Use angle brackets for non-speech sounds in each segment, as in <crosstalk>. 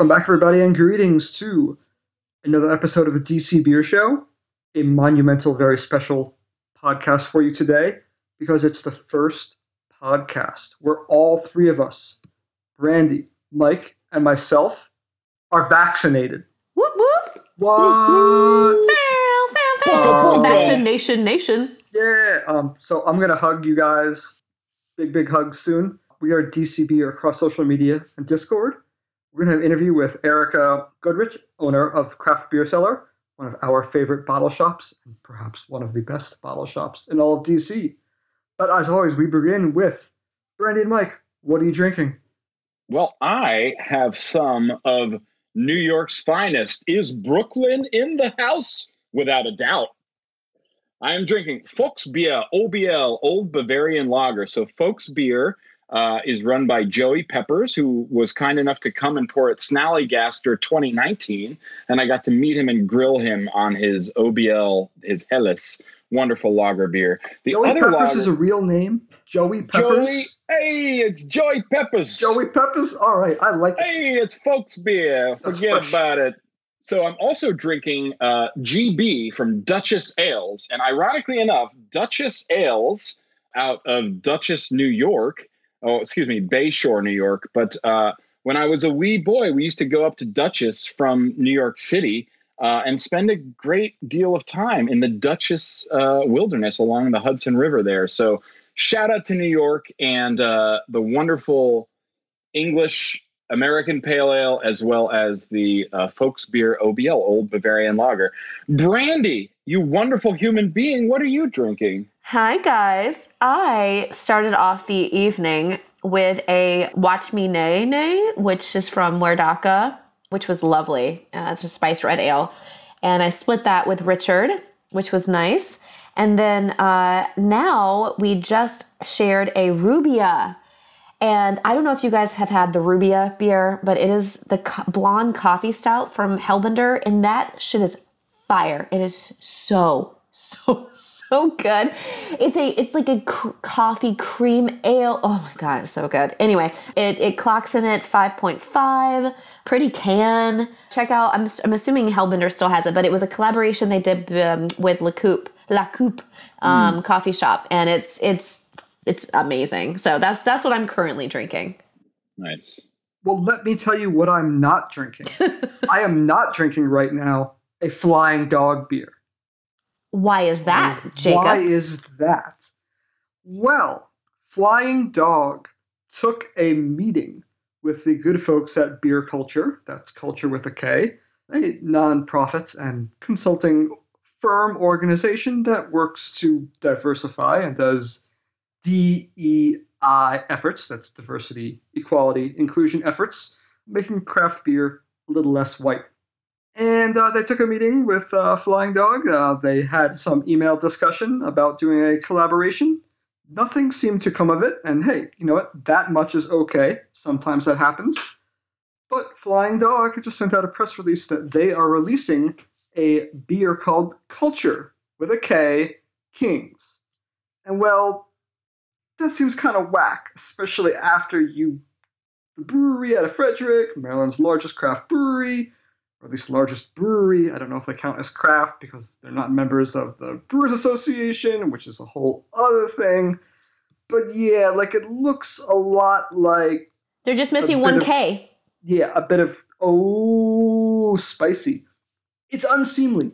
Welcome back, everybody, and greetings to another episode of the DC Beer Show, a monumental, very special podcast for you today because it's the first podcast where all three of us, Brandy, Mike, and myself, are vaccinated. Whoop whoop. What? Vaccination nation. Yeah. Um. So I'm gonna hug you guys. Big big hugs soon. We are DC Beer across social media and Discord. We're gonna have an interview with Erika Goedrich, owner of Craft Beer Cellar, one of our favorite bottle shops, and perhaps one of the best bottle shops in all of DC. But as always, we begin with Brandy and Mike. What are you drinking? Well, I have some of New York's finest. Is Brooklyn in the house? Without a doubt. I am drinking Folksbier OBL Old Bavarian Lager. So Folksbier uh, is run by Joey Peppers, who was kind enough to come and pour at Snallygaster 2019, and I got to meet him and grill him on his OBL, his Helles, wonderful lager beer. The Joey other Peppers lager, is a real name. Joey Peppers. Joey, hey, it's Joey Peppers. Joey Peppers. All right, I like it. Hey, it's Folksbier. Forget fresh. about it. So I'm also drinking uh, GB from Dutchess Ales, and ironically enough, Dutchess Ales out of Dutchess, New York. Oh, excuse me, Bayshore, New York. But uh, when I was a wee boy, we used to go up to Dutchess from New York City uh, and spend a great deal of time in the Dutchess uh, wilderness along the Hudson River there. So shout out to New York and uh, the wonderful English American Pale Ale, as well as the uh, Folksbier OBL, Old Bavarian Lager. Brandy, you wonderful human being, what are you drinking? Hi, guys. I started off the evening with a Watch Me Nay Nay, which is from Werdaka, which was lovely. Uh, it's a spiced red ale. And I split that with Richard, which was nice. And then uh, now we just shared a Rubia and I don't know if you guys have had the Rubia beer, but it is the co- blonde coffee stout from Hellbender, and that shit is fire. It is so <laughs> so so good. It's a it's like a cr- coffee cream ale. Oh my god, it's so good. Anyway, it it clocks in at 5.5. Pretty can. Check out. I'm I'm assuming Hellbender still has it, but it was a collaboration they did um, with La Coop La Coop um, mm. coffee shop, and it's it's it's amazing. So that's that's what I'm currently drinking. Nice. Well, let me tell you what I'm not drinking. <laughs> I am not drinking right now a flying dog beer. Why is that, Jacob? Why is that? Well, Flying Dog took a meeting with the good folks at Beer Kulture, that's culture with a K, a nonprofit and consulting firm organization that works to diversify and does DEI efforts, that's diversity, equality, inclusion efforts, making craft beer a little less white. And uh, they took a meeting with uh, Flying Dog. Uh, they had some email discussion about doing a collaboration. Nothing seemed to come of it, and hey, you know what? That much is okay. Sometimes that happens. But Flying Dog just sent out a press release that they are releasing a beer called Culture with a K Kings. And well, that seems kind of whack, especially after you, the brewery out of Frederick, Maryland's largest craft brewery, or at least largest brewery. I don't know if they count as craft because they're not members of the Brewers Association, which is a whole other thing. But yeah, like it looks a lot like they're just missing one K. Yeah, a bit of oh spicy. It's unseemly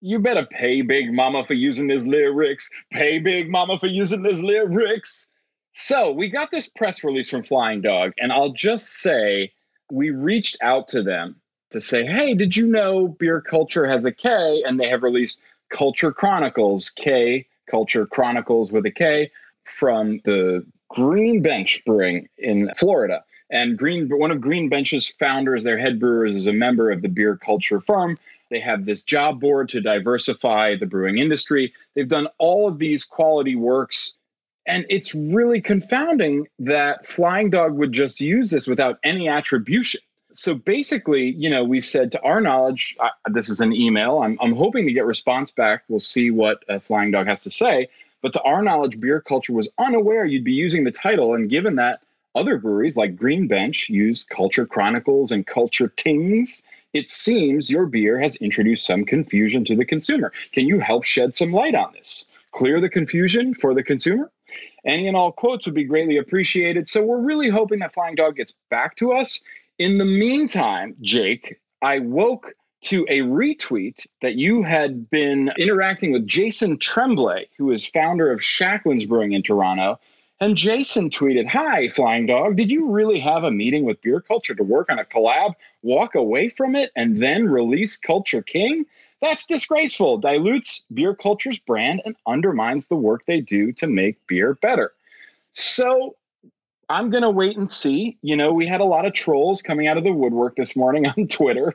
you better pay Big Mama for using his lyrics. Pay Big Mama for using his lyrics. So we got this press release from Flying Dog, and I'll just say we reached out to them to say, hey, did you know Beer Kulture has a K? And they have released Culture Chronicles, K, Culture Chronicles with a K, from the Green Bench Brewing in Florida. And Green, one of Green Bench's founders, their head brewers, is a member of the Beer Kulture Firm. They have this job board to diversify the brewing industry. They've done all of these quality works. And it's really confounding that Flying Dog would just use this without any attribution. So basically, you know, we said to our knowledge, this is an email. I'm, I'm hoping to get response back. We'll see what Flying Dog has to say. But to our knowledge, Beer Kulture was unaware you'd be using the title. And given that, other breweries like Green Bench use Culture Chronicles and Culture Tings, it seems your beer has introduced some confusion to the consumer. Can you help shed some light on this? Clear the confusion for the consumer? Any and all quotes would be greatly appreciated. So we're really hoping that Flying Dog gets back to us. In the meantime, Jake, I woke to a retweet that you had been interacting with Jason Tremblay, who is founder of Shacklands Brewing in Toronto. And Jason tweeted, Hi, Flying Dog. Did you really have a meeting with Beer Kulture to work on a collab, walk away from it, and then release Culture King? That's disgraceful, dilutes Beer Kulture's brand, and undermines the work they do to make beer better. So I'm going to wait and see. You know, we had a lot of trolls coming out of the woodwork this morning <laughs> on Twitter,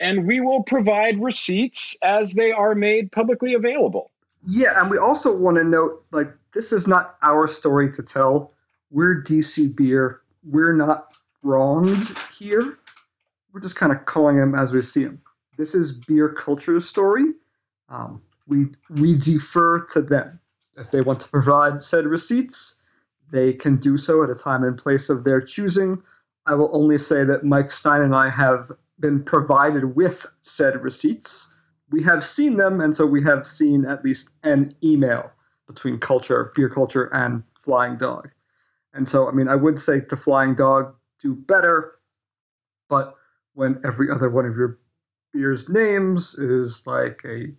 and we will provide receipts as they are made publicly available. Yeah, and we also want to note like this is not our story to tell. We're DC Beer. We're not wronged here. We're just kind of calling them as we see them. This is Beer Kulture's story. Um, we we defer to them. If they want to provide said receipts, they can do so at a time and place of their choosing. I will only say that Mike Stein and I have been provided with said receipts. We have seen them, and so we have seen at least an email between culture, Beer Kulture, and Flying Dog. And so, I mean, I would say to Flying Dog, do better, but when every other one of your beer's names is like a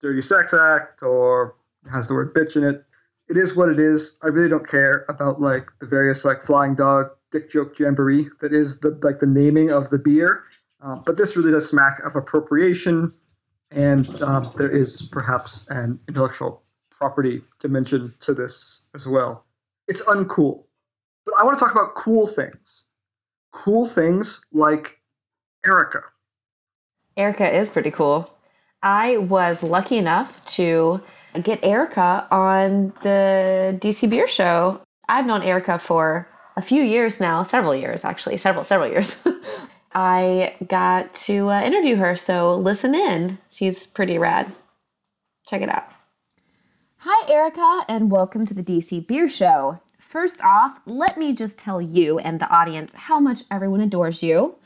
dirty sex act or has the word bitch in it. It is what it is. I really don't care about like the various like flying dog dick joke jamboree that is the like the naming of the beer. Um, but this really does smack of appropriation, and um, there is perhaps an intellectual property dimension to this as well. It's uncool, but I want to talk about cool things. Cool things like Erika. Erika is pretty cool. I was lucky enough to get Erika on the DC Beer Show. I've known Erika for a few years now, several years actually, several, several years. <laughs> I got to uh, interview her, so listen in. She's pretty rad. Check it out. Hi, Erika, and welcome to the DC Beer Show. First off, let me just tell you and the audience how much everyone adores you.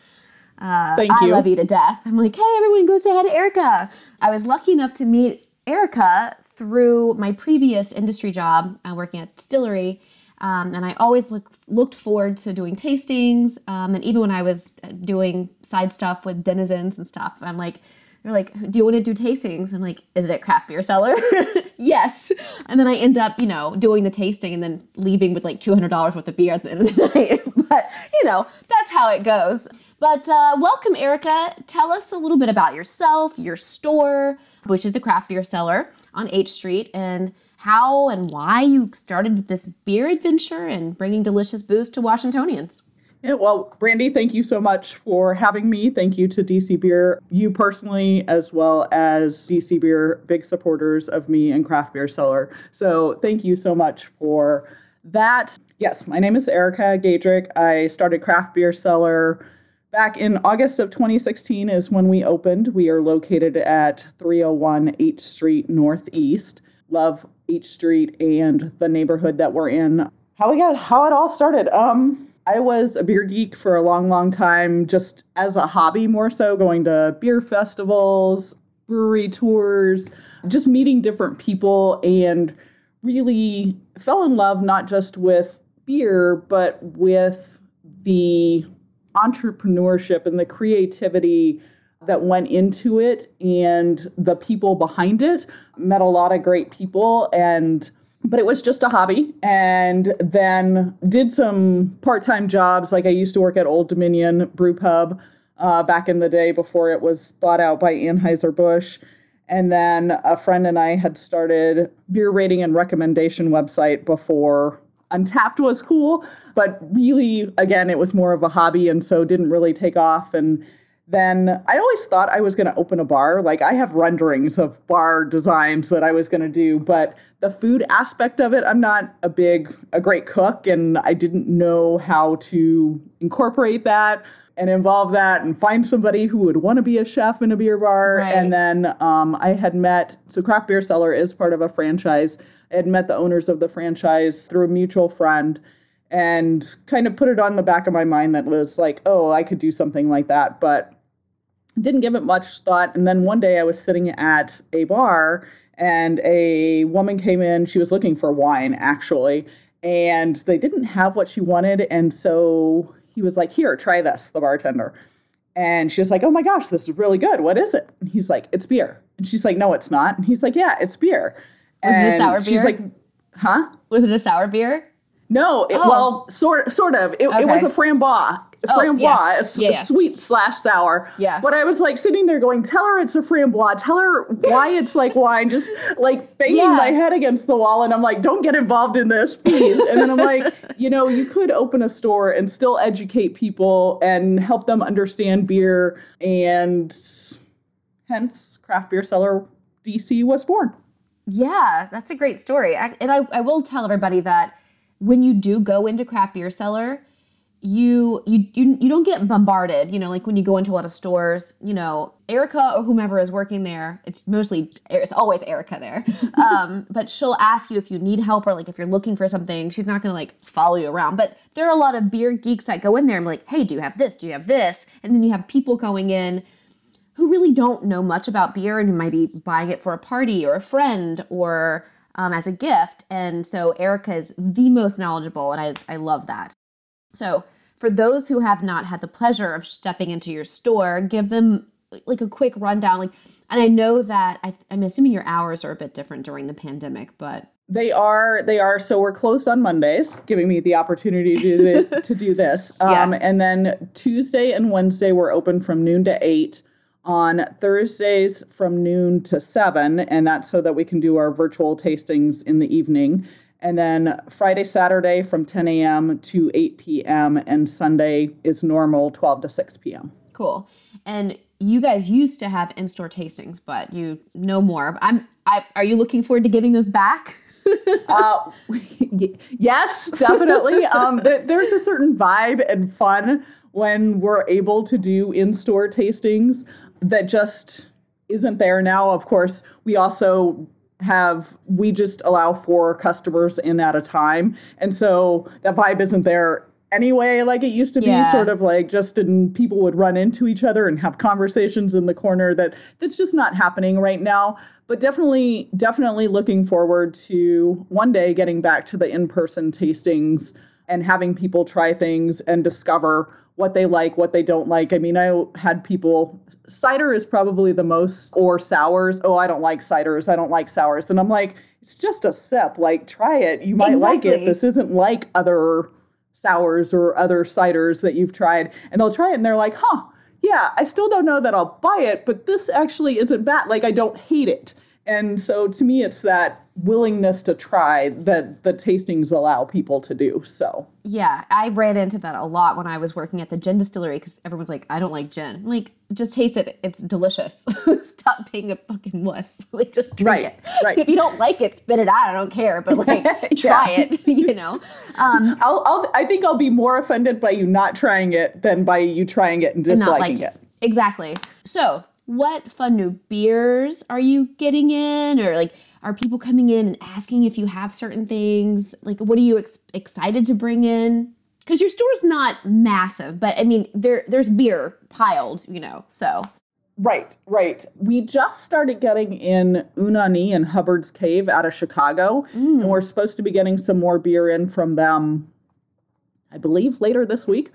Uh, Thank I love you to death. I'm like, hey, everyone, go say hi to Erika. I was lucky enough to meet Erika through my previous industry job, uh, working at distillery. Um, and I always look, looked forward to doing tastings. Um, and even when I was doing side stuff with denizens and stuff, I'm like, they're like, do you want to do tastings? I'm like, is it at craft beer cellar? <laughs> yes. And then I end up, you know, doing the tasting and then leaving with like $200 worth of beer at the end of the <laughs> night. but, you know, that's how it goes. But uh, welcome, Erika. Tell us a little bit about yourself, your store, which is the craft beer cellar on H Street, and how and why you started this beer adventure and bringing delicious booze to Washingtonians. Yeah, well, Brandy, thank you so much for having me. Thank you to DC Beer, you personally, as well as DC Beer, big supporters of me and Craft Beer Cellar. So thank you so much for that. Yes, my name is Erika Goedrich. I started Craft Beer Cellar back in August of 2016 is when we opened. We are located at 301 H Street Northeast. Love H Street and the neighborhood that we're in. How we got how it all started. Um I was a beer geek for a long, long time, just as a hobby more so, going to beer festivals, brewery tours, just meeting different people, and really fell in love not just with beer, but with the entrepreneurship and the creativity that went into it and the people behind it. Met a lot of great people and but it was just a hobby and then did some part-time jobs like i used to work at old dominion brew pub uh, back in the day before it was bought out by anheuser-busch and then a friend and i had started beer rating and recommendation website before Untappd was cool but really again it was more of a hobby and so didn't really take off and then I always thought I was going to open a bar. Like I have renderings of bar designs that I was going to do, but the food aspect of it, I'm not a big, a great cook, and I didn't know how to incorporate that and involve that and find somebody who would want to be a chef in a beer bar. Right. And then um, I had met, so Craft Beer Cellar is part of a franchise. Had met the owners of the franchise through a mutual friend and kind of put it on the back of my mind that was like, oh, I could do something like that, but didn't give it much thought. And then one day I was sitting at a bar and a woman came in. She was looking for wine, actually, and they didn't have what she wanted. And so he was like, Here, try this, the bartender. And she's like, Oh my gosh, this is really good. What is it? And he's like, It's beer. And she's like, No, it's not. And he's like, Yeah, it's beer. Was and it a sour beer? She's like, Huh? Was it a sour beer? No, it, Oh. well, sort sort of. It, it was a framboise, Oh, framboise, yeah. a Yeah, yeah. sweet slash sour. Yeah. But I was like sitting there going, "Tell her it's a framboise. Tell her why it's like wine." Just like banging my head against the wall, and I'm like, "Don't get involved in this, please." and then I'm like, <laughs> you know, you could open a store and still educate people and help them understand beer, and hence, craft beer cellar DC was born. Yeah, that's a great story. I, and I, I will tell everybody that when you do go into craft beer cellar, you, you you you don't get bombarded. You know, like when you go into a lot of stores, you know, Erika or whomever is working there. It's mostly it's always Erika there, <laughs> um, but she'll ask you if you need help or like if you're looking for something. She's not gonna like follow you around. But there are a lot of beer geeks that go in there and be like, hey, do you have this? Do you have this? And then you have people going in who really don't know much about beer and who might be buying it for a party or a friend or um, as a gift. And so Erika is the most knowledgeable, and I, I love that. So for those who have not had the pleasure of stepping into your store, give them like a quick rundown. Like, and I know that I, I'm assuming your hours are a bit different during the pandemic, but They are. They are. So we're closed on Mondays, giving me the opportunity to do the, to do this. <laughs> Yeah. Um, And then Tuesday and Wednesday we're open from noon to eight. On Thursdays from noon to seven, and that's so that we can do our virtual tastings in the evening. And then Friday, Saturday from 10 a.m. to 8 p.m. and Sunday is normal 12 to 6 p.m. Cool. And you guys used to have in-store tastings, but you know more. I'm. I are you looking forward to getting this back? <laughs> uh, yes, definitely. <laughs> Um, th- there's a certain vibe and fun when we're able to do in-store tastings that just isn't there now. Of course, we also have we just allow four customers in at a time, and so that vibe isn't there anyway like it used to be Yeah. sort of like just in people would run into each other and have conversations in the corner that that's just not happening right now but definitely definitely looking forward to one day getting back to the in-person tastings and having people try things and discover what they like what they don't like i mean i had people cider is probably the most or sours. Oh i don't like ciders. I don't like sours. And i'm like it's just a sip. Like try it. You might like it. This isn't like other sours or other ciders that you've tried. And they'll try it and they're like huh yeah i still don't know that i'll buy it but this actually isn't bad. Like i don't hate it. And so to me it's that willingness to try that the tastings allow people to do so Yeah, I ran into that a lot when I was working at the gin distillery because everyone's like, I don't like gin. I'm like, just taste it. It's delicious. <laughs> Stop being a fucking wuss. <laughs> Like, just drink Right, it. right. If you don't like it, spit it out. I don't care. But like, <laughs> try it. You know. Um, I'll, I'll i think i'll be more offended by you not trying it than by you trying it and and disliking not like it. it. Exactly. So, what fun new beers are you getting in, or like, are people coming in and asking if you have certain things? Like, what are you ex- excited to bring in? Because your store's not massive, but I mean, there there's beer piled, you know. So Right, right. We just started getting in Une Année and Hubbard's Cave out of Chicago, and mm. we're supposed to be getting some more beer in from them, I believe, later this week.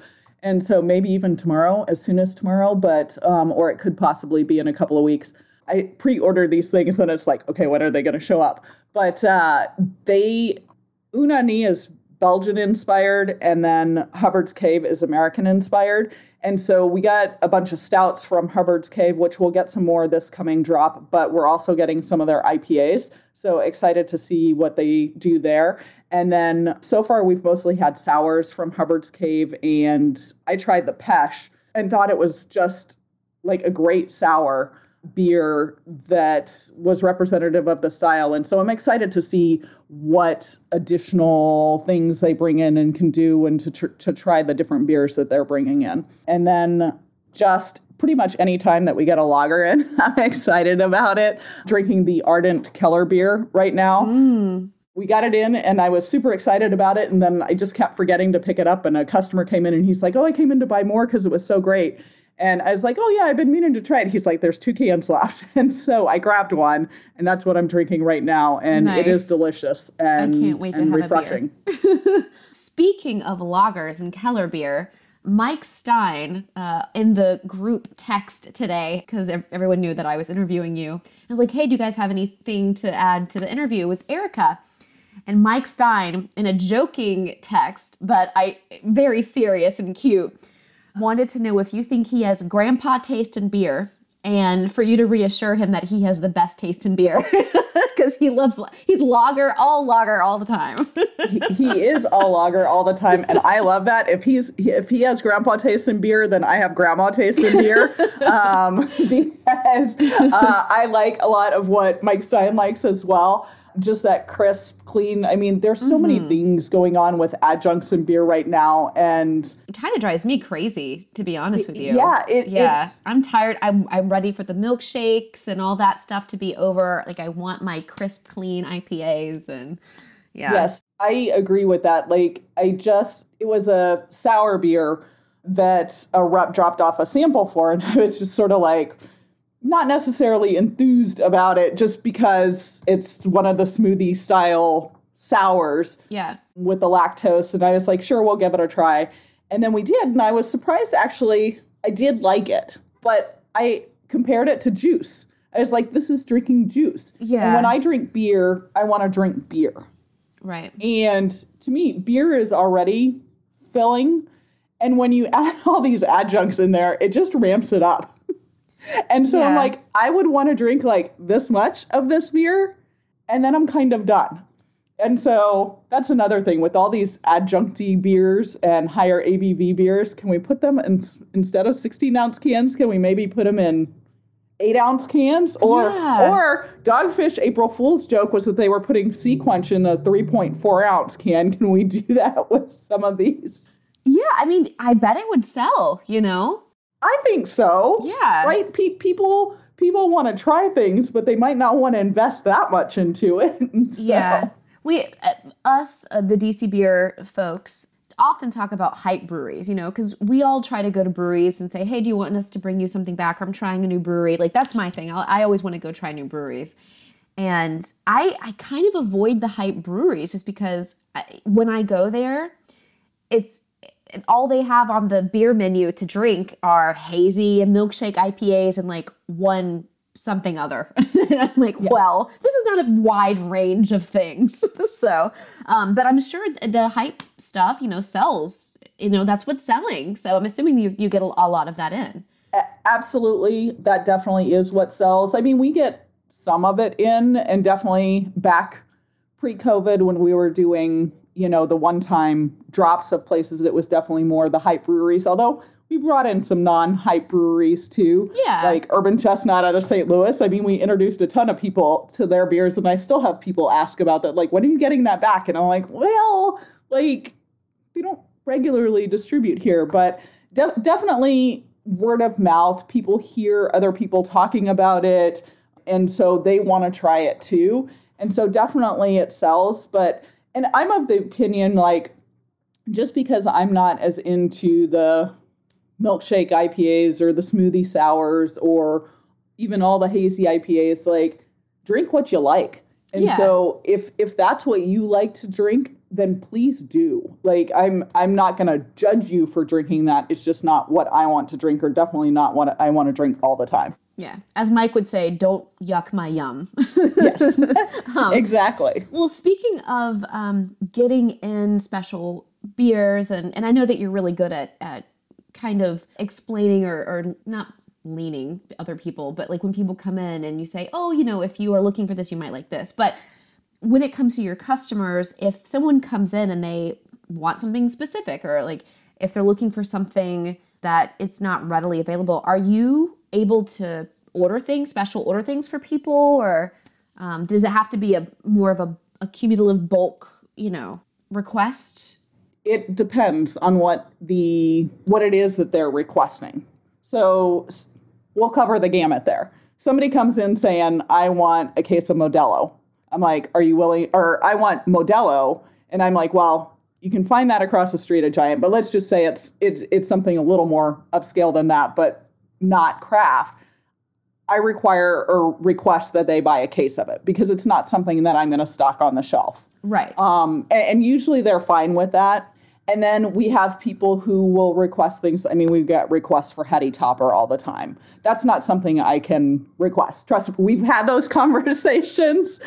And so maybe even tomorrow, as soon as tomorrow, but um, or it could possibly be in a couple of weeks. I pre-order these things, and it's like, okay, when are they going to show up? But uh, they Une Année is Belgian inspired, and then Hubbard's Cave is American inspired. And so we got a bunch of stouts from Hubbard's Cave, which we'll get some more this coming drop, but we're also getting some of their IPAs. So excited to see what they do there. And then so far, we've mostly had sours from Hubbard's Cave, and I tried the Pesh and thought it was just like a great sour beer that was representative of the style. And so I'm excited to see what additional things they bring in and can do and to, tr- to try the different beers that they're bringing in. And then just pretty much any time that we get a lager in, <laughs> I'm excited about it. Drinking the Ardent Keller beer right now. mm, we got it in and I was super excited about it. And then I just kept forgetting to pick it up. And a customer came in and he's like, Oh, I came in to buy more because it was so great. And I was like, Oh, yeah, I've been meaning to try it. He's like, There's two cans <laughs> left. And so I grabbed one and that's what I'm drinking right now. And it is delicious and, I can't wait to have refreshing. a beer. <laughs> Speaking of lagers and Keller beer, Mike Stein uh, in the group text today, because everyone knew that I was interviewing you, I was like, hey, do you guys have anything to add to the interview with Erika? And Mike Stein, in a joking text, but I very serious and cute, wanted to know if you think he has grandpa taste in beer and for you to reassure him that he has the best taste in beer <laughs> because he loves he's lager all lager all the time <laughs> he, he is all lager all the time, and I love that. If he's if he has grandpa taste in beer, then I have grandma taste in beer, <laughs> um, because uh, I like a lot of what Mike Stein likes as well. Just that crisp, clean. I mean, there's so many mm-hmm. things going on with adjuncts and beer right now, and it kind of drives me crazy to be honest with you. Yeah, it, yeah. it's i'm tired. I'm, I'm ready for the milkshakes and all that stuff to be over. Like i want my crisp clean ipas and yeah. Yes, I agree with that. Like, I just, it was a sour beer that a rep dropped off a sample for, and <laughs> I was just sort of like, not necessarily enthused about it just because it's one of the smoothie style sours yeah with the lactose. And I was like, sure, we'll give it a try. And then we did, and I was surprised actually, I did like it, but I compared it to juice. I was like, this is drinking juice. Yeah. And when I drink beer, I want to drink beer. right And to me, beer is already filling. And when you <laughs> add all these adjuncts in there, it just ramps it up. And so I'm like, I would want to drink like this much of this beer, and then I'm kind of done. And so that's another thing with all these adjuncty beers and higher ABV beers. Can we put them in instead of 16 ounce cans? Can we maybe put them in eight ounce cans? Or Yeah. or Dogfish April Fool's joke was that they were putting SeaQuench in a 3.4 ounce can. Can we do <laughs> that with some of these? yeah i mean i bet it would sell you know I think so. yeah Right? Pe- people people want to try things, but they might not want to invest that much into it. <laughs> So- Yeah. We, uh, us, uh, the DC Beer folks, often talk about hype breweries, you know, because we all try to go to breweries and say, hey, do you want us to bring you something back? I'm trying a new brewery. Like, that's my thing. I'll, I always want to go try new breweries. And I, I kind of avoid the hype breweries just because I, when I go there, it's all they have on the beer menu to drink are hazy and milkshake IPAs and like one something other. And <laughs> I'm like, well, this is not a wide range of things. <laughs> so, um, but I'm sure th- the hype stuff, you know, sells. You know, that's what's selling. So I'm assuming you, you get a, a lot of that in. Absolutely that definitely is what sells i mean we get some of it in and definitely back pre-covid when we were doing you know the one-time drops of places it was definitely more the hype breweries although we brought in some non-hype breweries too Yeah. like urban chestnut out of st louis i mean we introduced a ton of people to their beers and i still have people ask about that like when are you getting that back and i'm like well like they don't regularly distribute here, but de- definitely word of mouth. People hear other people talking about it, and so they want to try it too. And so definitely it sells. But and I'm of the opinion like just because I'm not as into the milkshake IPAs or the smoothie sours or even all the hazy IPAs, like drink what you like. And Yeah. so if if that's what you like to drink, then please do. Like I'm I'm not going to judge you for drinking that. It's just not what I want to drink or definitely not what I want to drink all the time. Yeah. As Mike would say, don't yuck my yum. Yes. <laughs> Um, exactly. Well, speaking of um, getting in special beers, and, and I know that you're really good at, at kind of explaining or, or not leaning other people, but like when people come in and you say, oh, you know, if you are looking for this, you might like this. But when it comes to your customers, if someone comes in and they want something specific or like if they're looking for something that it's not readily available, are you able to order things, special order things for people, or um, does it have to be a more of a, a cumulative bulk, you know, request? it depends on what the what it is that they're requesting. So we'll cover the gamut there. Somebody comes in saying, "I want a case of Modelo." I'm like, are you willing? Or I want Modelo, and I'm like, well, you can find that across the street at Giant, but let's just say it's it's it's something a little more upscale than that, but not craft. I require or request that they buy a case of it because it's not something that I'm going to stock on the shelf. Right. Um, and, and usually they're fine with that. And then we have people who will request things. I mean, we get requests for Heady Topper all the time. That's not something I can request. Trust me, we've had those <laughs> conversations.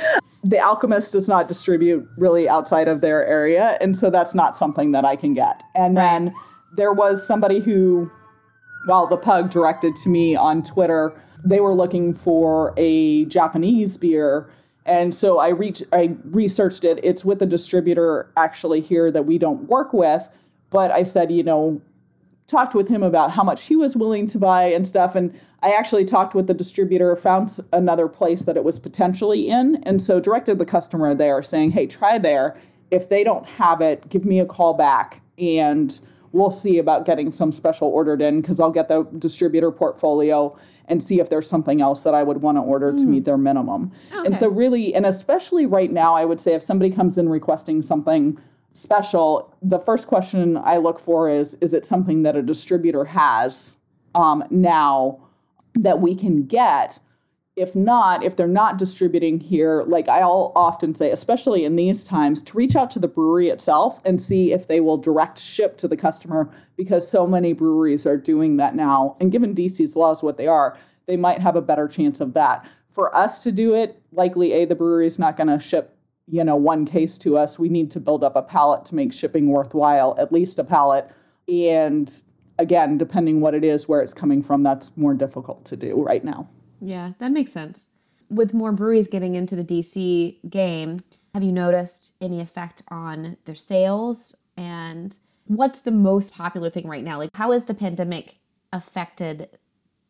The Alchemist does not distribute really outside of their area. And so that's not something that I can get. And then there was somebody who, well, the pug directed to me on Twitter, they were looking for a Japanese beer and so I reached, I researched it. It's with a distributor actually here that we don't work with, but I said, you know, talked with him about how much he was willing to buy and stuff. And I actually talked with the distributor, found another place that it was potentially in, and so directed the customer there, saying, hey, try there. If they don't have it, give me a call back and we'll see about getting some special ordered in because I'll get the distributor portfolio and see if there's something else that I would want to order to meet their minimum. And so, really, and especially right now, I would say if somebody comes in requesting something special, the first question I look for is is it something that a distributor has um, now that we can get? If not, if they're not distributing here, like I'll often say, especially in these times, to reach out to the brewery itself and see if they will direct ship to the customer because so many breweries are doing that now. And given DC's laws what they are, they might have a better chance of that. For us to do it, likely A, the brewery is not going to ship, you know, one case to us. We need to build up a pallet to make shipping worthwhile, at least a pallet. And again, depending what it is, where it's coming from, that's more difficult to do right now. Yeah, that makes sense. With more breweries getting into the DC game, have you noticed any effect on their sales? And what's the most popular thing right now? Like, how has the pandemic affected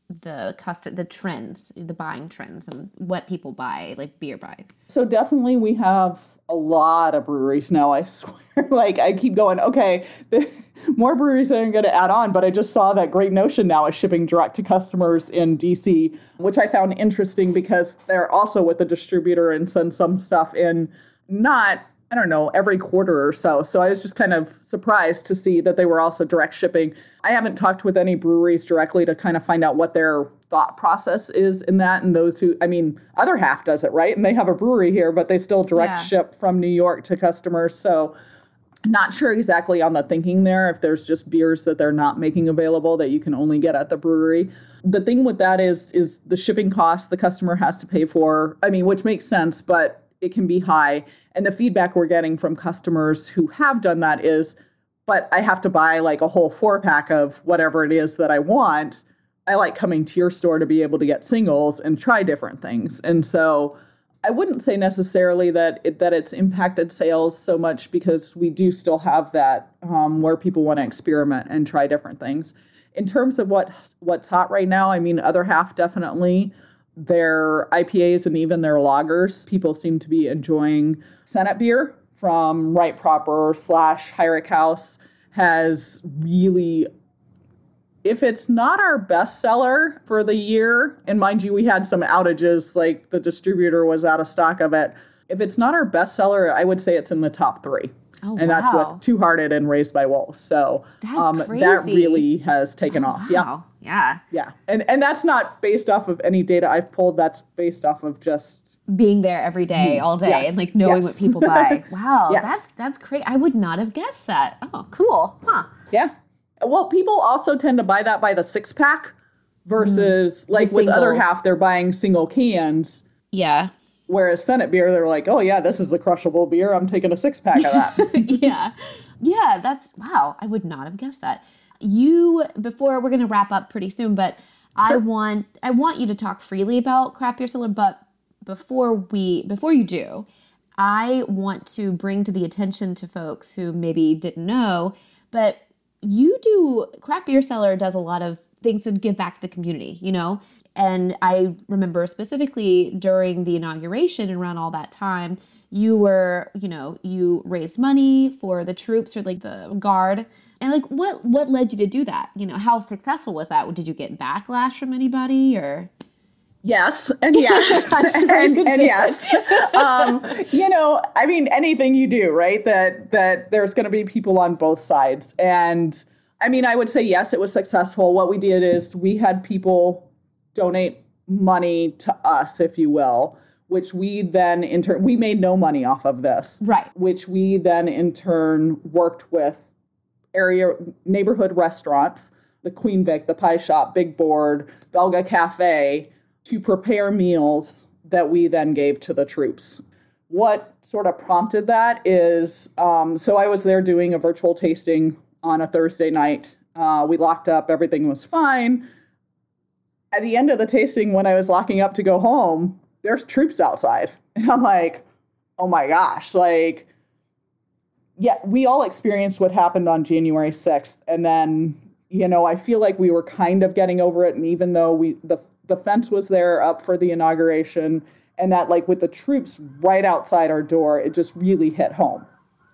the custom, the trends, the buying trends, and what people buy, like beer buy? So definitely we have a lot of breweries now, I <laughs> swear. like I keep going, okay, the, <laughs> more breweries are going to add on, but I just saw that Great Notion now is shipping direct to customers in DC, which I found interesting because they're also with the distributor and send some stuff in not I don't know, every quarter or so. So I was just kind of surprised to see that they were also direct shipping. I haven't talked with any breweries directly to kind of find out what their thought process is in that. And those who, I mean, other half does it, right? And they have a brewery here, but they still direct Yeah. ship from New York to customers. So not sure exactly on the thinking there if there's just beers that they're not making available that you can only get at the brewery the thing with that is is the shipping cost the customer has to pay for i mean which makes sense but it can be high and the feedback we're getting from customers who have done that is but i have to buy like a whole four pack of whatever it is that i want i like coming to your store to be able to get singles and try different things and so I wouldn't say necessarily that it, that it's impacted sales so much because we do still have that um, where people want to experiment and try different things. In terms of what what's hot right now, I mean, other half definitely their IPAs and even their lagers. People seem to be enjoying Senate beer from Right Proper slash Heurich House has really if it's not our bestseller for the year, and mind you, we had some outages, like the distributor was out of stock of it. If it's not our bestseller, I would say it's in the top three. Oh, and that's wow. with Two Hearted and Raised by Wolves. So That's um, that really has taken off. Yeah. Wow. Yeah. Yeah. And and that's not based off of any data I've pulled. That's based off of just Being there every day, all day. Yes. and like knowing Yes. what people buy. <laughs> Wow, Yes. that's that's great. I would not have guessed that. Oh, cool. Huh. yeah. Well, people also tend to buy that by the six pack versus mm. like with other half, they're buying single cans. Yeah. Whereas Senate beer, they're like, oh yeah, this is a crushable beer. I'm taking a six pack of that. <laughs> yeah. Yeah, that's wow. I would not have guessed that. You before we're gonna wrap up pretty soon, but I want I want you to talk freely about craft beer cellar, but before we before you do, I want to bring to the attention to folks who maybe didn't know, but you do craft beer cellar does a lot of things to give back to the community, you know? And I remember specifically during the inauguration and around all that time, you were, you know, you raised money for the troops or like the guard. And like what what led you to do that? You know, how successful was that? Did you get backlash from anybody or Yes, and <laughs> yes, <laughs> and, and yes. <laughs> Um, you know, I mean, anything you do, right? That that there's going to be people on both sides, and I mean, I would say yes, it was successful. What we did is we had people donate money to us, if you will, which we then in turn we made no money off of this, Right. which we then in turn worked with area neighborhood restaurants, the Queen Vic, the Pie Shop, Big Board, Belga Cafe, to prepare meals that we then gave to the troops. What sort of prompted that is um, so I was there doing a virtual tasting on a Thursday night. Uh, we locked up, everything was fine. At the end of the tasting, when I was locking up to go home, there's troops outside. <laughs> And I'm like, oh my gosh, like, yeah, we all experienced what happened on January 6th. And then, you know, I feel like we were kind of getting over it. And even though we, the, the fence was there up for the inauguration, and that, like, with the troops right outside our door, it just really hit home.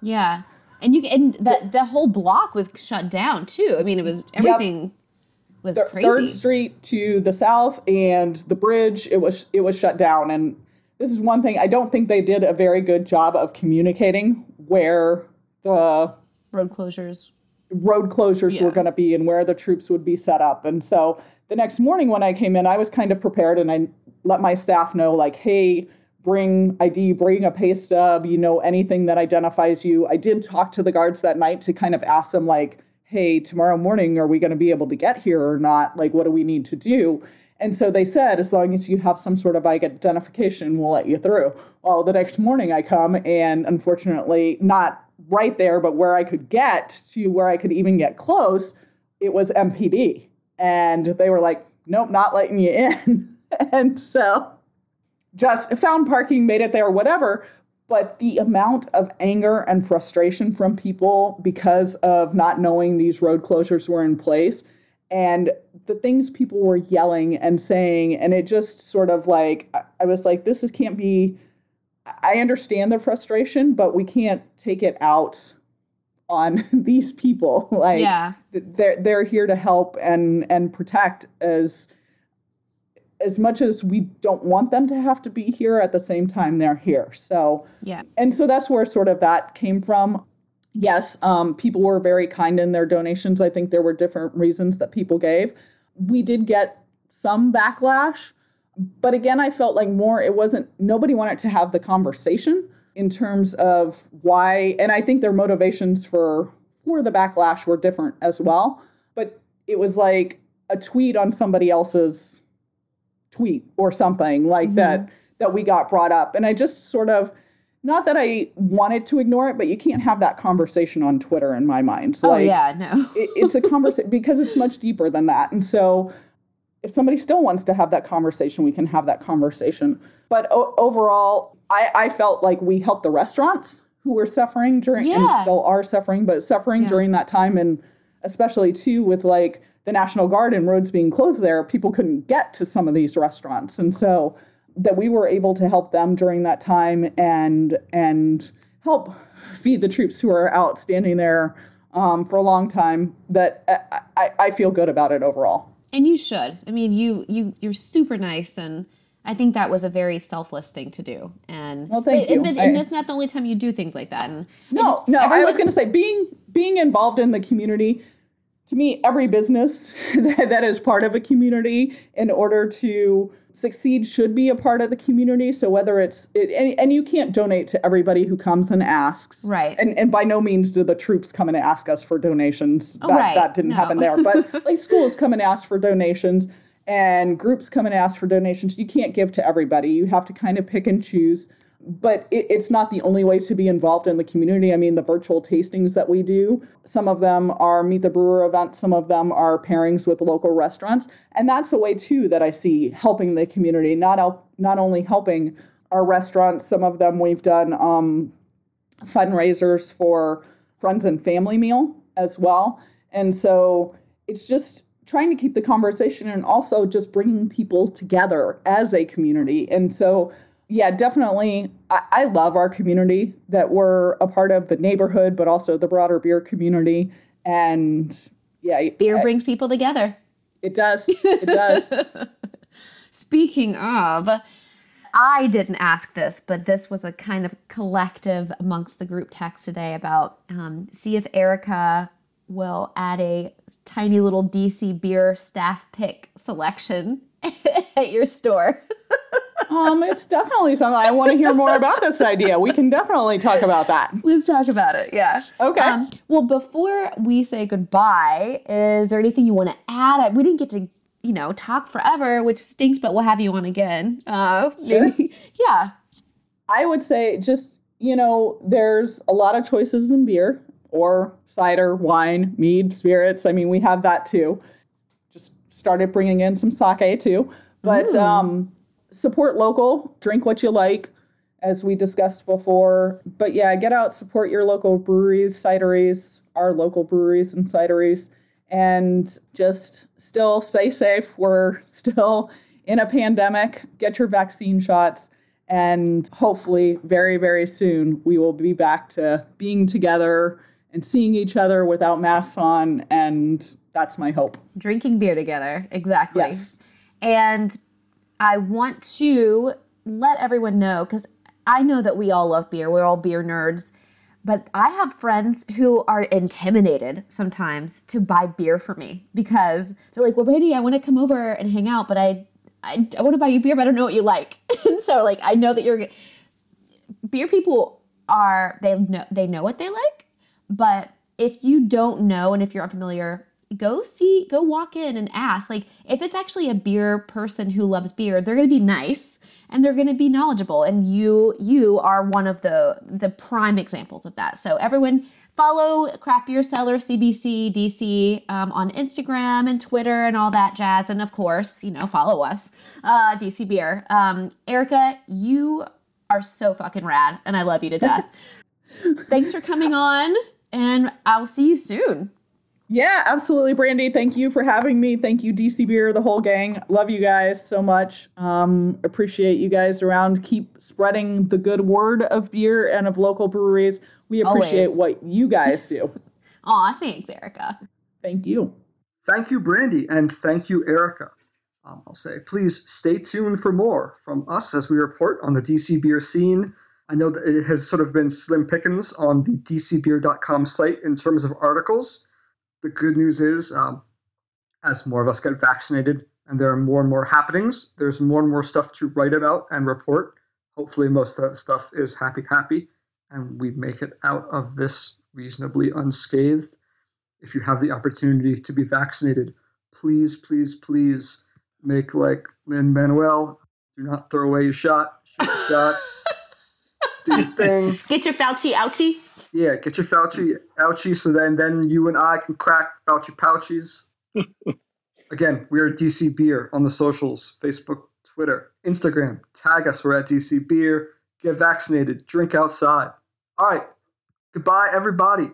Yeah. And you and the the whole block was shut down too. I mean, it was everything was Th- crazy. Third Street to the south and the bridge, it was it was shut down. And this is one thing I don't think they did a very good job of communicating where the Road closures. road closures Yeah. were going to be and where the troops would be set up. And so the next morning when I came in, I was kind of prepared and I let my staff know, like, hey, bring ID, bring a pay stub, you know, anything that identifies you. I did talk to the guards that night to kind of ask them, like, hey, tomorrow morning, are we going to be able to get here or not? Like, what do we need to do? And so they said, as long as you have some sort of identification, we'll let you through. Well, the next morning I come, and unfortunately, not right there, but where I could get to where I could even get close, it was MPD. And they were like, nope, not letting you in. <laughs> and so just found parking, made it there, whatever. But the amount of anger and frustration from people because of not knowing these road closures were in place and the things people were yelling and saying, and it just sort of like, I- was like, this is, can't be, I understand the frustration, but we can't take it out on <laughs> these people. <laughs> Like, yeah. they're they're here to help and and protect as as much as we don't want them to have to be here at the same time they're here so Yeah. and so that's where sort of that came from yes um, people were very kind in their donations i think there were different reasons that people gave we did get some backlash but again i felt like more it wasn't nobody wanted to have the conversation in terms of why and i think their motivations for for the backlash were different as well but it was like a tweet on somebody else's tweet or something like Mhm. that that we got brought up and i just sort of not that i wanted to ignore it but you can't have that conversation on twitter in my mind Oh like yeah, no. <laughs> it, it's a conversation because it's much deeper than that. And so, if somebody still wants to have that conversation, we can have that conversation. But o- overall, I, I felt like we helped the restaurants who were suffering during and still are suffering, but suffering Yeah. during that time, and especially too with like the National Guard and roads being closed there, people couldn't get to some of these restaurants, and so that we were able to help them during that time and and help feed the troops who are out standing there um, for a long time that I, I, I feel good about it overall. And you should. I mean, you you you're super nice, and I think that was a very selfless thing to do. And Well, thank but, you. And I- that's not the only time you do things like that. And I No, just- no, I was going to say being being involved in the community. To me, every business <laughs> that, that is part of a community, in order to succeed, should be a part of the community. So whether it's it, and, and you can't donate to everybody who comes and asks, Right. And and by no means do the troops come and ask us for donations. Oh, that right. that didn't No. happen there. But <laughs> like schools come and ask for donations, and groups come and ask for donations. You can't give to everybody. You have to kind of pick and choose but it, it's not the only way to be involved in the community. I mean, the virtual tastings that we do, some of them are Meet the Brewer events, some of them are pairings with local restaurants. And that's a way, too, that I see helping the community, not, el- not only helping our restaurants, some of them we've done um, fundraisers for friends and family meal as well. And so it's just trying to keep the conversation and also just bringing people together as a community. And so yeah, definitely. I, I love our community that we're a part of the neighborhood, but also the broader beer community. And yeah, beer I- brings people together. it does. It does. <laughs> Speaking of, I didn't ask this, but this was a kind of collective amongst the group text today about um, see if Erika will add a tiny little DC beer staff pick selection <laughs> at your store. <laughs> um, it's definitely something I want to hear more about this idea. We can definitely talk about that. Let's talk about it. Yeah. Okay. Um, well, before we say goodbye, is there anything you want to add? We didn't get to, you know, talk forever, which stinks, but we'll have you on again. Uh, sure. Maybe, <laughs> yeah. I would say just, you know, there's a lot of choices in beer or cider, wine, mead, spirits. I mean, we have that too. Just started bringing in some sake too. But um, support local, drink what you like, as we discussed before. But yeah, get out, support your local breweries, cideries, our local breweries and cideries, and just still stay safe. We're still in a pandemic. Get your vaccine shots. And hopefully, very, very soon, we will be back to being together and seeing each other without masks on. And that's my hope. Drinking beer together. Exactly. Yes. And I want to let everyone know because I know that we all love beer. We're all beer nerds. But I have friends who are intimidated sometimes to buy beer for me because they're like, well, Brandy, I want to come over and hang out, but I, I, I want to buy you beer, but I don't know what you like. <laughs> and so, like, I know that you're beer people are they know they know what they like but if you don't know and if you're unfamiliar, go see, go walk in and ask. Like, if it's actually a beer person who loves beer, they're going to be nice and they're going to be knowledgeable. And you, you are one of the the prime examples of that. So everyone. Follow Craft Beer Cellar CBC DC um, on Instagram and Twitter and all that jazz. And of course, you know, follow us, uh, DC Beer. Um, Erika, you are so fucking rad and I love you to death. <laughs> Thanks for coming on and I'll see you soon. Yeah, absolutely, Brandy. Thank you for having me. Thank you, DC Beer, the whole gang. Love you guys so much. Um, appreciate you guys around. Keep spreading the good word of beer and of local breweries. We appreciate Always. what you guys do. <laughs> Aw, thanks, Erika. Thank you. Thank you, Brandy, and thank you, Erika. Um, I'll say, please stay tuned for more from us as we report on the DC beer scene I know that it has sort of been slim pickings on the dcbeer.com site in terms of articles. The good news is, um, as more of us get vaccinated and there are more and more happenings, there's more and more stuff to write about and report. Hopefully, most of that stuff is happy, happy, and we make it out of this reasonably unscathed. If you have the opportunity to be vaccinated, please, please, please make like Lin-Manuel. Do not throw away your shot. Shoot the shot. Do your <laughs> thing. Get your Fauci ouchie. Yeah, get your Fauci ouchie so then then you and I can crack Fauci pouchies. <laughs> Again, we are DC Beer on the socials, Facebook, Twitter, Instagram. Tag us, we're at DC Beer. Get vaccinated, drink outside. All right. Goodbye, everybody.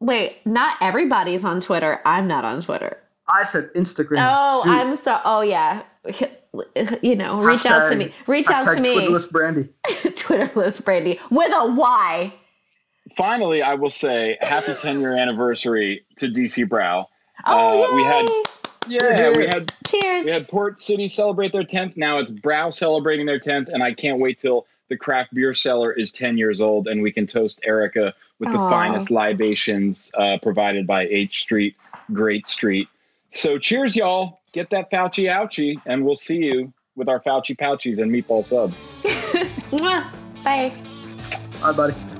Wait, not everybody's on Twitter. I'm not on Twitter. I said Instagram. Oh, too. I'm so. Oh, yeah. <laughs> you know, reach hashtag, out to me. Reach out to me. Twitterless Brandy. <laughs> Twitterless Brandy with a Y. Finally, I will say happy <gasps> 10 year anniversary to DC Brau. Oh, uh, we had yeah, we had cheers. We had Port City celebrate their 10th. Now it's Brau celebrating their 10th, and I can't wait till the craft beer cellar is 10 years old and we can toast Erika with Aww. the finest libations uh, provided by H Street, Great Street. So cheers, y'all. Get that Fauci ouchie, and we'll see you with our Fauci pouchies and meatball subs. <laughs> Bye. Bye, buddy.